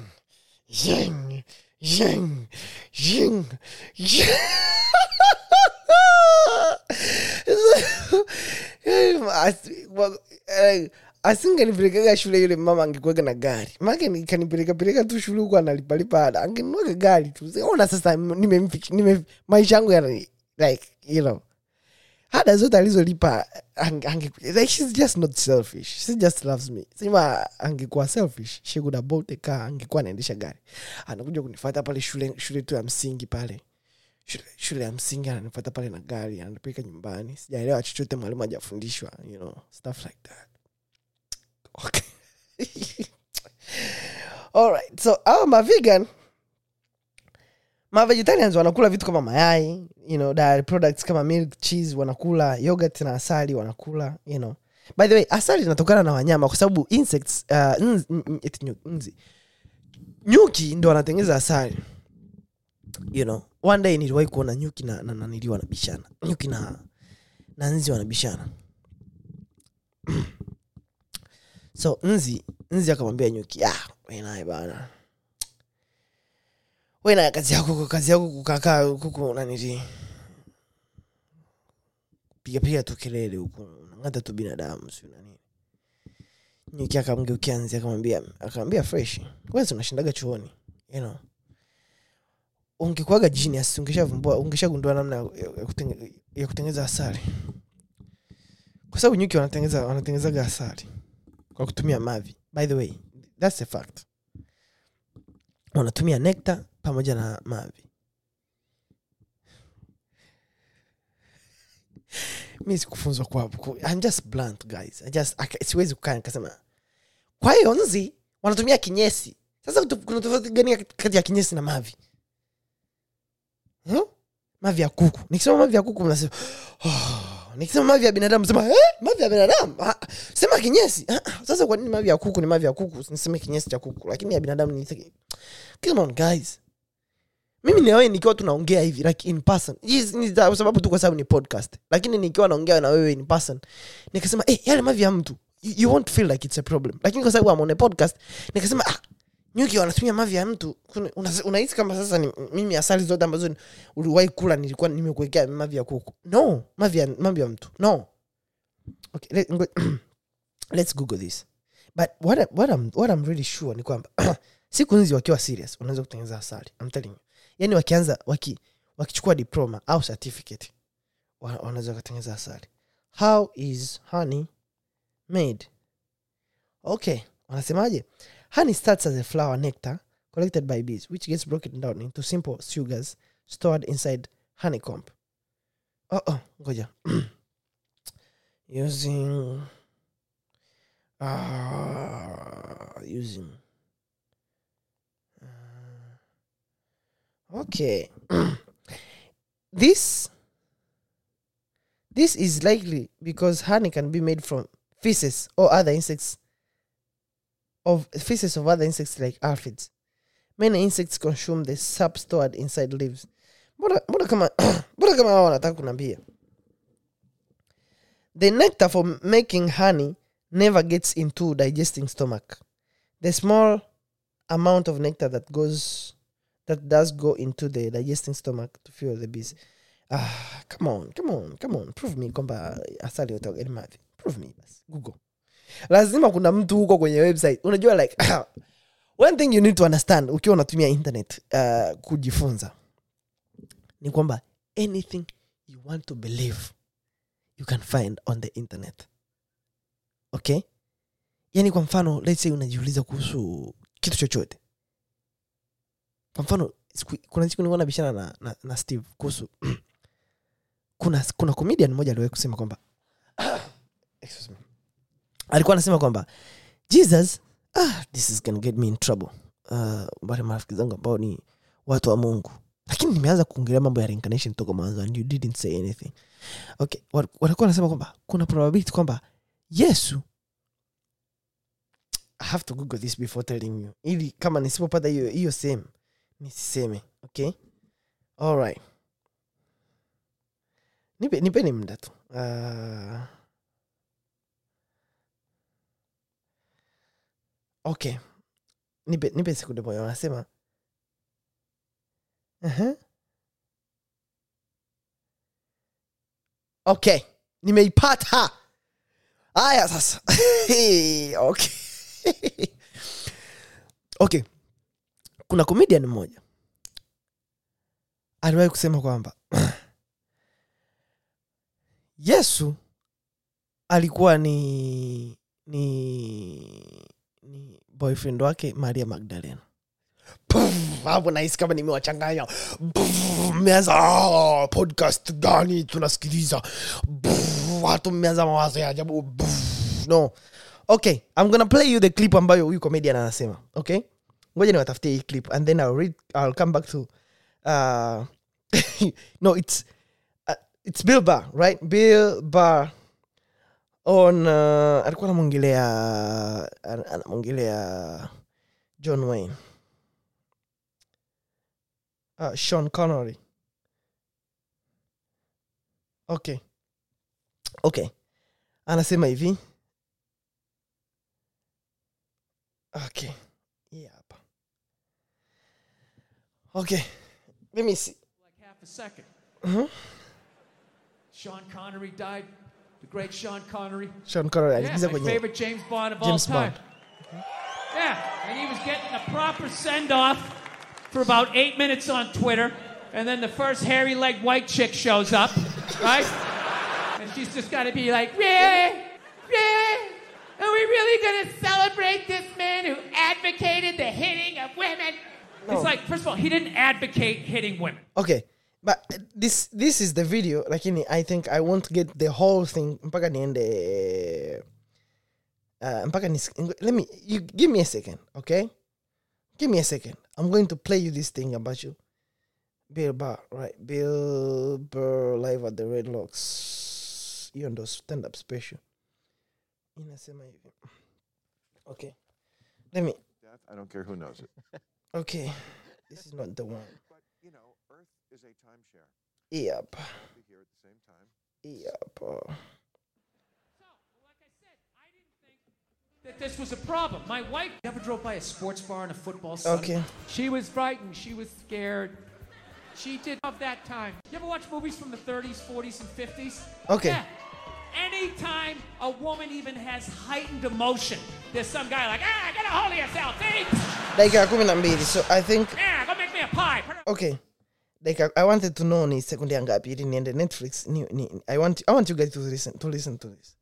[SPEAKER 1] jing, jing, jing, zing. As- asingenipelekaga shule yule mama angekuweka na gari. Maake kanipelekapeleka tu shule huku analipalipa ada. Angenuaga gari tu. Ona sasa maisha yangu yana like you know. Hada zote alizolipa angekuwa selfish she could have bought a car angekuwa anaendesha gari. Anakuja kunifata pale shule shule tu ya msingi pale. Shule, shule ya msingi ananifata pale na gari ananipeleka nyumbani. Sijaelewa chochote mwalimu hajafundishwa you know stuff like that. Alright, so our mavegan mavegetarians wanakula vitu kama mayai you know, dairy products kama milk cheese wanakula yogurt na asali wanakula you know. by the way asali inatokana na wanyama kwa sababu insects uh, nzi nyuki ndo wanatengeneza asali you know. One day niliwahi kuona nyuki na, na, na nili wanabishana nyuki na, na nzi wanabishana so nzi nzi akamwambia nyuki ah, wenaye bana. Wenaye kazi yako kazi yako kukakaa kuku nanili pigapiga tu huku nang'ata tu binadamu siu nanini nyuki akamgeukia nzi akamwambia akamwambia fresh. Wezi unashindaga chuoni you know. Ungekuaga genius ungeshavumbua ungeshagundua namna ya, ya, kutenge, ya kutengeneza asali. Kwa sababu nyuki wanatengeneza wanatengenezaga asali kwa kutumia mavi. By the way that's a fact. Wanatumia nekta pamoja na mavi. Mi sikufunzwa kwa I'm just blunt guys. I just, I, siwezi kukaa nikasema. Kwa hiyo nzi wanatumia kinyesi. Sasa kuna tofauti gani kati ya kinyesi na mavi? Huh? mavi ya kuku. Nikisema mavi ya kuku mnasema oh. Nikisema mavi ya binadamu sema eh? mavi ya binadamu? Ah, sema kinyesi. Ah, ah, sasa kwa nini mavi ya kuku ni mavi ya kuku? Niseme kinyesi cha kuku lakini ya binadamu ni come on guys. Mimi na nikiwa tunaongea hivi like in person kwa sababu tu kwa sababu ni podcast lakini nikiwa naongea na wewe in person nikasema eh, yale mavi ya mtu you, you won't feel like it's a problem. Lakini kwa sababu I'm podcast nikasema ah, nyuki wanatumia mavi ya mtu. Kuna- una- unahisi kama sasa ni mimi asali zote ambazo uliwahi kula nilikuwa nimekuwekea mavi ya kuku. No mavi ya, mtu. No. Okay, let, let's google this. But what, I- what, I'm, what I'm really sure ni kwamba siku hizi wakiwa serious unaweza kutengeneza asali. I'm telling you. Yani wakianza waki, wakichukua diploma au certificate wanaweza wakatengeneza asali. How is honey made? Okay wanasemaje honey starts as a flower nectar collected by bees which gets broken down into simple sugars stored inside honeycomb oh, oh, ngoja using uh, using. Uh, okay. This this is likely because honey can be made from feces or other insects of feces of other insects like aphids. Many insects consume the sap stored inside leaves. Mbona mbona kama mbona kama hao the nectar for making honey never gets into digesting stomach. The small amount of nectar that goes that does go into the digesting stomach to fuel the bees. Ah come on come on come on. Prove me kwamba asali ni mavi prove me google lazima kuna mtu huko kwenye website. Unajua like one thing you need to understand ukiwa unatumia internet uh, kujifunza ni kwamba anything you want to believe you can find on the internet. Okay? Yani kwa mfano let's say unajiuliza kuhusu kitu chochote. Kwa mfano kuna siku nilikuwa nabishana na, na, na steve kuhusu kuna kuna comedian mmoja aliwahi kusema kwamba excuse me alikuwa anasema kwamba jesus ah, this is gonna get me in trouble. Uh, wale marafiki zangu ambao ni watu wa mungu. Lakini nimeanza kuongelea mambo ya reincarnation toka mwanzo and you didn't say anything. Okay walikuwa wanasema kwamba kuna probability kwamba yesu I have to google this before telling you. Ili kama nisipopata hiyo hiyo sehemu nisiseme okay? Alright nipe nipeni muda tu. Uh, okay. Nipe nipe sekunde moja wanasema uh-huh. okay. Nimeipata. Haya sasa. Okay. Okay. Kuna comedian mmoja. Aliwahi kusema kwamba yesu alikuwa ni ni ni boyfriend wake maria magdalena hapo nahisi kama nimewachanganya. Mmeanza "Ah, podcast gani tunasikiliza? Watu mmeanza mawazo ya ajabu. No. Okay i'm gonna play you the clip ambayo huyu comedian anasema okay? Ngoja niwatafutie hii clip and then I'll read, I'll come back to uh, no it's uh, it's bill bar right? Bill bar on uh, alikuwa anamwongelea anamwongelea john wayne. Uh, sean connery. Okay. Okay. Anasema hivi. Okay. Hapa. Okay. Let me see.
[SPEAKER 2] Like half a 2nd
[SPEAKER 1] Mm-hmm.
[SPEAKER 2] Sean Connery died. The great Sean Connery.
[SPEAKER 1] sean connery
[SPEAKER 2] Yeah,
[SPEAKER 1] aliingiza
[SPEAKER 2] my favorite James Bond of
[SPEAKER 1] James
[SPEAKER 2] all time.
[SPEAKER 1] Bond.
[SPEAKER 2] Yeah, and he was getting a proper send off for about eight minutes on Twitter, and then the first hairy legged white chick shows up, right? And she's just got to be like, really? Really? Are we really going to celebrate this man who advocated the hitting of women?
[SPEAKER 1] No.
[SPEAKER 2] It's like, first of all, he didn't advocate hitting women.
[SPEAKER 1] okay but this this is the video lakini i think i won't get the whole thing. Mpaka niende uh, mpaka nis let me you give me a second okay? Give me a second. I'm going to play you this thing about you. Bill bar right? Bill burr live at the red locks hiyo ndo stand up special. Inasema hivi okay. Let me.
[SPEAKER 3] I don't care who knows it.
[SPEAKER 1] okay. This is not the one
[SPEAKER 3] But you know, Earth is a timeshare.
[SPEAKER 1] yep
[SPEAKER 3] here at the same time.
[SPEAKER 1] yep uh,
[SPEAKER 2] So, like I said, I didn't think that this was a problem. My wife never drove by a sports bar on a football Sunday.
[SPEAKER 1] Okay.
[SPEAKER 2] She was frightened. She was scared. She did of that time. You ever watch movies from the 30s, 40s, and 50s?
[SPEAKER 1] Okay.
[SPEAKER 2] Yeah. Anytime a woman even has heightened emotion, there's some guy like, ah, get a hold of yourself, see?
[SPEAKER 1] dakika ya kumi na mbili so i think
[SPEAKER 2] Yeah, go make me a pie.
[SPEAKER 1] Okay dakika i wanted to know ni sekunde ya ngapi ili niende netflix ni, ni, I, want, i want you guys to listen to listen to this.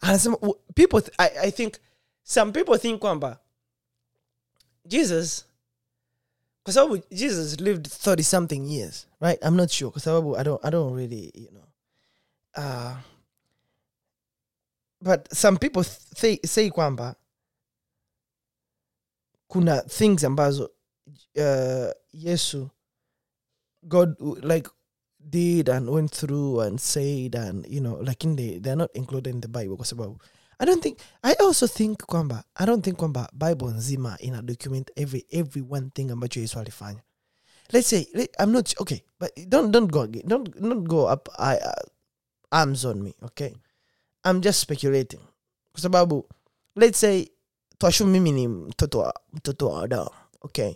[SPEAKER 1] Anasema people th- I, i think some people think kwamba jesus kwa sababu jesus lived 30 something years right? I'm not sure kwa sababu i don't, I don't really you know uh, but some people th- say, say kwamba kuna things ambazo uh, yesu god like did and went through and said and you know like in the they're not included in the bible. Kwa sababu i don't think i also think kwamba i don't think kwamba bible nzima ina document every every one thing ambacho yesu alifanya. Let's say let, i'm not okay but don't don't go don't don't go up I, uh, arms on me okay? I'm just speculating. Kwa let's say twashu mimi ni mtoto mtoto wa wadao okay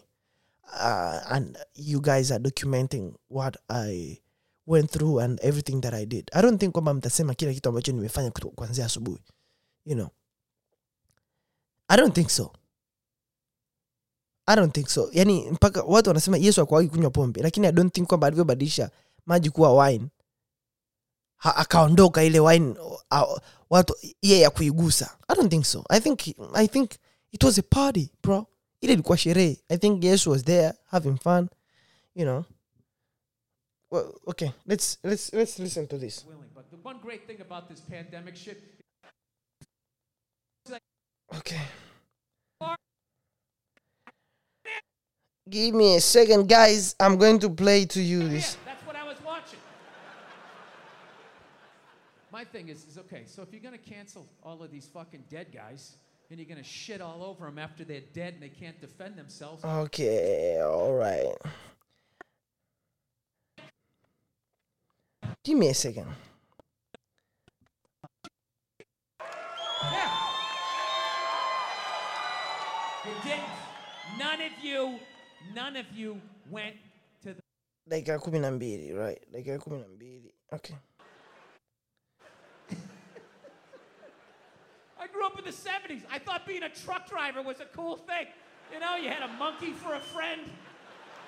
[SPEAKER 1] uh, and you guys are documenting what i went through and everything that i did. I don't think kwamba mtasema kila kitu ambacho nimefanya kuanzia asubuhi you know. I don't think so. I don't think so. Yani mpaka watu wanasema yesu akuwagi kunywa pombe lakini i don't think kwamba alivyobadilisha maji kuwa wine. Akaondoka ile wine uh, watu ye ya kuigusa i don't think so. I think i think it was a party bro ile ilikuwa sherehe i think yesu was there having fun you know. Well, okay let's let's let's listen to this.
[SPEAKER 2] But the one great thing about this pandemic shit
[SPEAKER 1] okay. Give me a second guys. I'm going to play to you this.
[SPEAKER 2] that's what I was watching. My thing is, is okay, so if you're going to cancel all of these fucking dead guys and you're to shit all over them after they're dead and they can't defend themselves,
[SPEAKER 1] okay all right give me a second
[SPEAKER 2] yeah. You didn't. None of you, none of you went to the.
[SPEAKER 1] ya kumi na mbili right ya kumi na mbili okay
[SPEAKER 2] grew up in the 70s. I thought being a truck driver was a cool thing. You know, you had a monkey for a friend.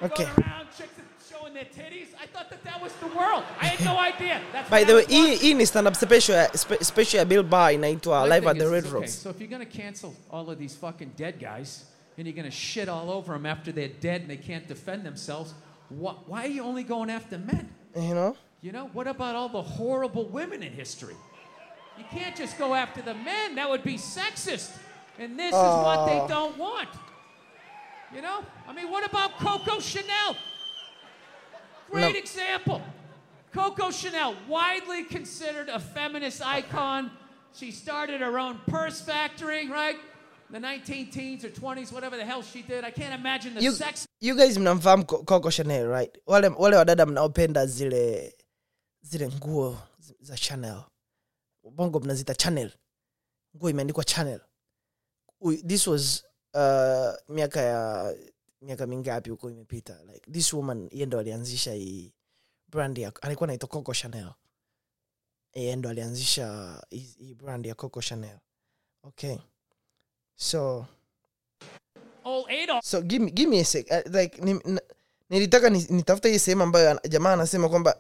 [SPEAKER 1] Okay.
[SPEAKER 2] Going around, chicks showing their titties. I thought that that was the world. I had no idea. That's
[SPEAKER 1] by the way hii ni stand up special uh, spe- special bill inaitwa
[SPEAKER 2] My
[SPEAKER 1] uh,
[SPEAKER 2] live
[SPEAKER 1] at the red
[SPEAKER 2] okay,
[SPEAKER 1] rocks
[SPEAKER 2] So if you're going to cancel all of these fucking dead guys and you're going to shit all over them after they're dead and they can't defend themselves, why, why are you only going after men?
[SPEAKER 1] you know
[SPEAKER 2] You know, what about all the horrible women in history? You can't just go after the men. That would be sexist. And this is what they don't want. You know? I mean, what about Coco Chanel? Great
[SPEAKER 1] No.
[SPEAKER 2] example. Coco Chanel, widely considered a feminist icon. She started her own purse factory, right? The 19 teens or 20s, whatever the hell she did. I can't imagine the
[SPEAKER 1] you,
[SPEAKER 2] sex
[SPEAKER 1] you guys mnamfahamu Co- coco chanel right wale, wale wadada mnaopenda zile zile nguo za chanel bongo mnazita channel. Nguo imeandikwa channel. This was uh, miaka ya miaka mingapi huko imepita? Like this woman ye ndo alianzisha hii brand ya alikuwa naitwa coco chanel. Ye ndo alianzisha hii hii brand ya coco chanel. Okay. So so give me, give me a sec. Uh, like ni, n- nilitaka ni- nitafute hii sehemu ambayo jamaa anasema kwamba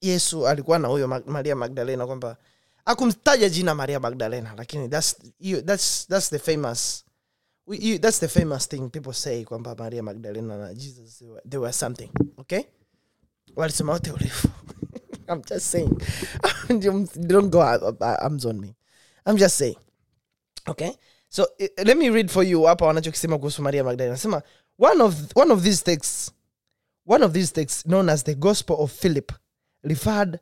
[SPEAKER 1] yesu alikuwa na huyo maria magdalena kwamba akumtaja jina maria magdalena lakini that's, you, that's, that's the famous we, you, that's the famous thing people say kwamba maria magdalena na jesus they were, they were something okay? Walisema wote urefu. I'm just saying. Don't go out- arms on me. I'm just saying okay? So eh, let me read for you hapa wanachokisema kuhusu maria magdalena. One of, one of these texts one of these texts known as the gospel of philip referred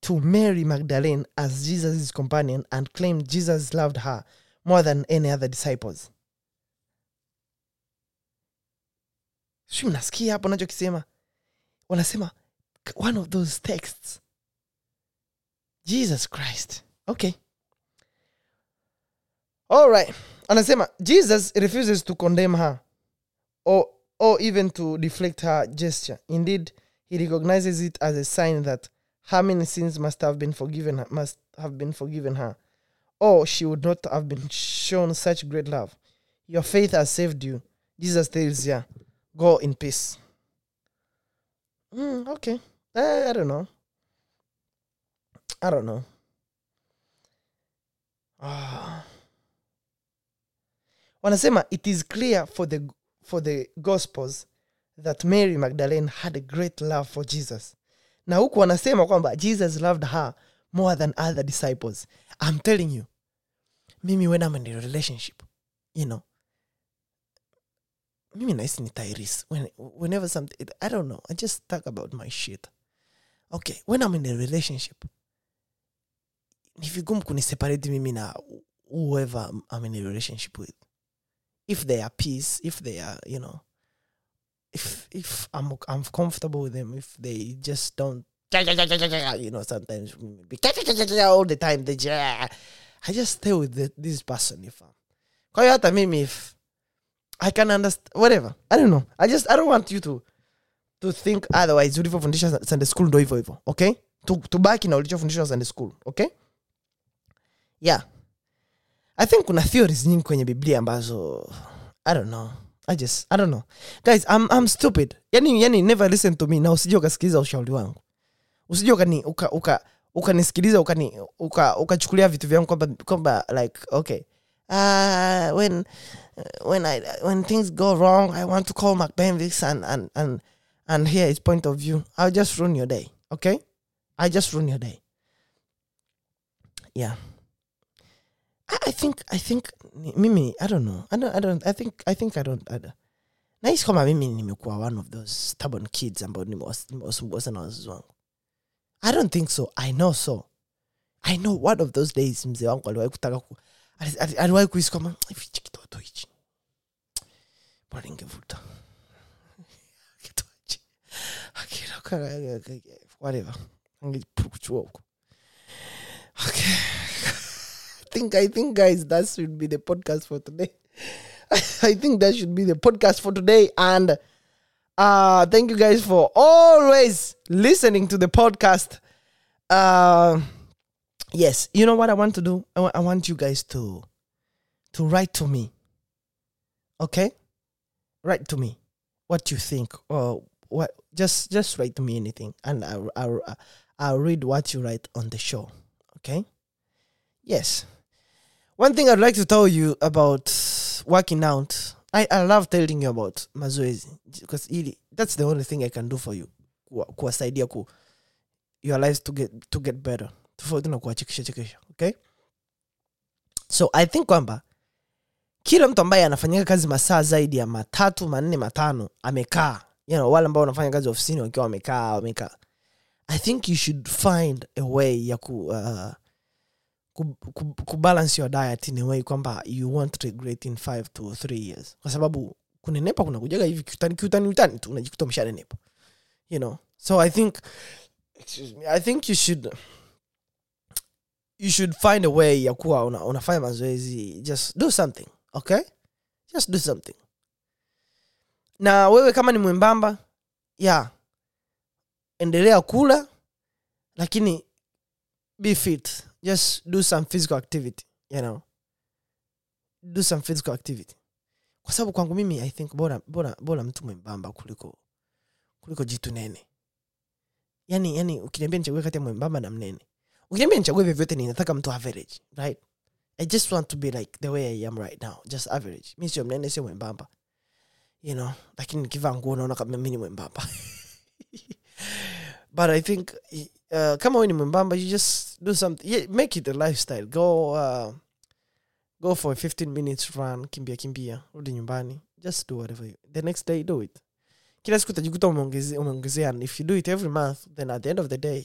[SPEAKER 1] to mary magdalene as jesus' companion and claimed jesus loved her more than any other disciples. Si mnasikia hapo nachokisema wanasema one of those texts. Jesus christ. Okay. All right. Anasema jesus refuses to condemn her or, or even to deflect her gesture. Indeed he recognizes it as a sign that her many sins must have been forgiven her, must have been forgiven her? Or she would not have been shown such great love. Your faith has saved you. Jesus tells her go in peace. Mm, okay. Eh, i don't know. I don't know. Ah. Wanasema it is clear for the for the gospels that mary magdalene had a great love for jesus na huku wanasema kwamba jesus loved her more than other disciples. I'm telling you mimi when i'm in relationship you know mimi nahisi ni tairis when, whenever something i don't know i just talk about my shit. Okay when i'm in a relationship ni vigumu kuniseparate mimi na whoever i'm in a relationship with. If they are peace if they are you know if if i'm i'm comfortable with them if they just don't you know sometimes all the time they i just stay with the, this person if I'm, kwa hata mimi if i can understand whatever i don't know. I just i don't want you to to think otherwise. Ulivyofundisha sunday school ndo hivyo hivyo okay? Tu- tubaki na ulichofundishwa sunday school okay? Yeah. I think kuna theories nyingi kwenye biblia ambazo i don't know i just i don't know. Guys i'm, I'm stupid. Yani, yani never listen to me. Na usije ukasikiliza ushauri wangu. Usije ukani uka, uka, ukanisikiliza ukani uka, ukachukulia vitu vyangu kwamba kwamba like okay. Uh, when when I when things go wrong I want to call McBenvix and and and and hear his point of view. I'll just ruin your day okay? I just ruin your day. Yeah I, think I think mimi I don't know. I don't I don't I think I think I don't, I don't. nahisi kama mimi nimekuwa one of those stubborn kids ambao nimewas- nimewasumbua sana wazazi wangu. I don't think so. I know so. I know one of those days mzee wangu aliwahi kutaka ku ali- ali- aliwahi kuhisi kama hichi kitoto hichi. Bora ningevuta? Kitoache. Akina- whatever. Angepukuchua huko. Okay think I think guys that should be the podcast for today. I think that should be the podcast for today and uh thank you guys for always listening to the podcast. Uh yes, you know what I want to do? I want you guys to to write to me. Okay? Write to me what you think or what just just write to me anything and I'll, I'll, I'll read what you write on the show. Okay? Yes. One thing I'd like to tell you about working out. I, I love telling you about mazoezi because that's the only thing I can do for you. Kuwa- Kuwasaidia ku your lives to get to get better. Tofauti na kuwachekesha chekesha. Okay? So I think kwamba kila mtu ambaye anafanyika kazi masaa zaidi ya matatu manne matano amekaa you know, wale ambao wanafanya kazi ofisini wakiwa wamekaa wamekaa i think you should find a way ya ku, uh, kubalance your diet in a way kwamba you won't regret in five to three years. Kwa sababu kunenepa kuna kujaga hivi kiutani kiutani utani tu unajikuta umeshanenepa you know? So i think me i think you should you should find a way ya kuwa una, unafanya mazoezi just do something okay? Just do something. Na wewe kama ni mwembamba ya endelea kula lakini be fit just do some physical activity you know. Do some physical activity. Kwa sababu kwangu mimi i think bora bora bora mtu mwembamba kuliko kuliko jitu nene. Yani yani ukiniambia nichague kati ya mwembamba na mnene. Ukiniambia nichague vyovyote ninataka mtu average right? I just want to be like the way i am right now just average. Mi sio mnene sio mwembamba. You know lakini nikivaa nguo naona kama mi ni mwembamba. But i think uh, kama we ni mwembamba you just do something. Yeah, make it a lifestyle. Go uh, go for a 15 minutes run kimbia kimbia rudi nyumbani. Just do whatever you, the next day do it. Kila siku utajikuta umeongeze- umeongezea if you do it every month then at the end of the day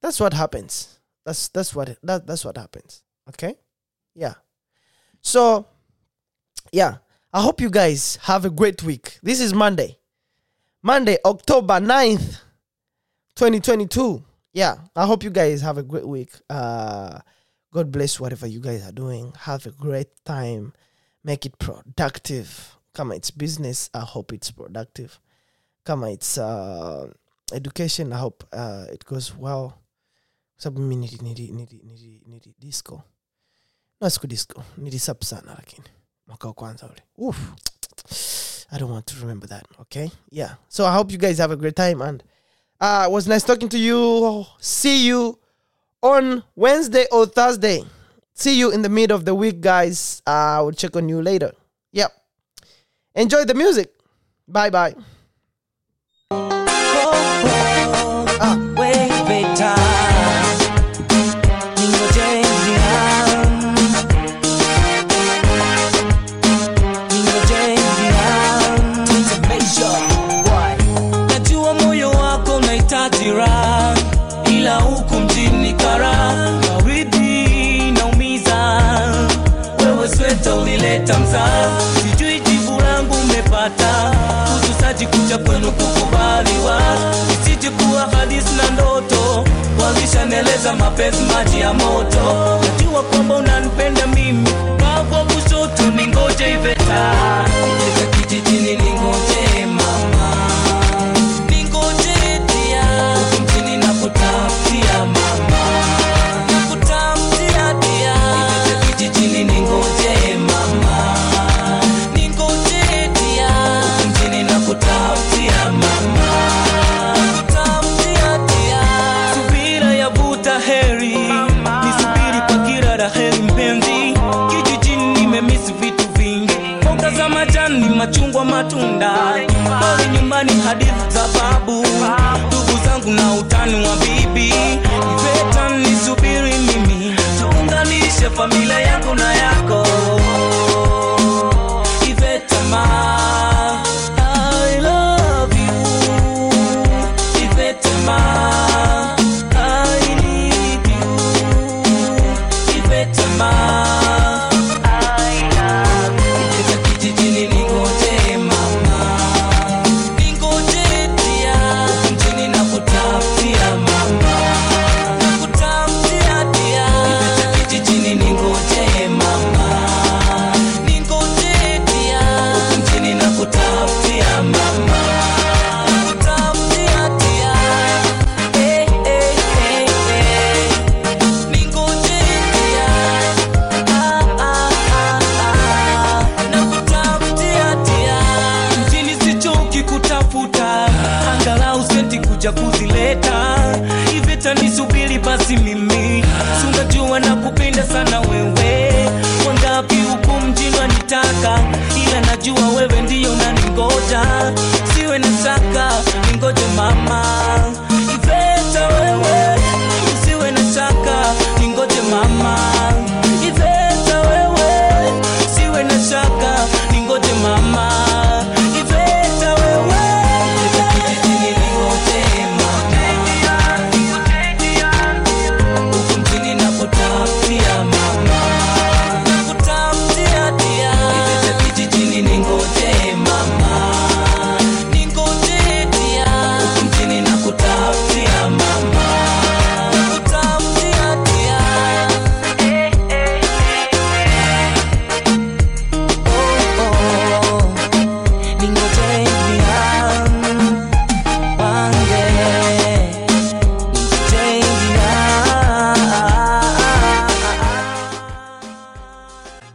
[SPEAKER 1] that's what happens. That's that's what that, that's what happens. Okay? Yeah. So yeah. I hope you guys have a great week. This is monday. Monday october 9th 2022 yeah i hope you guys have a great week. Uh god bless whatever you guys are doing. Have a great time. Make it productive. Come on, it's business. I hope it's productive. Come on, it's uh, education. I hope uh, it goes well. Sababu nili, nili, nili, nili, nili disco. No siku disco. Nilisap sana lakini. Mwaka wa kwanza ule. Oof. i don't want to remember that okay? Yeah. So i hope you guys have a great time and uh, was nice talking to you. See you on wednesday or thursday. See you in the mid of the week guys. Uh, i will check on you later. Yep. Enjoy the music. Bye bye
[SPEAKER 4] walishaneleza mapenzi maji ya moto. Najua kwamba unanipenda mimi. Kwako kushoto ningoje iveta matunda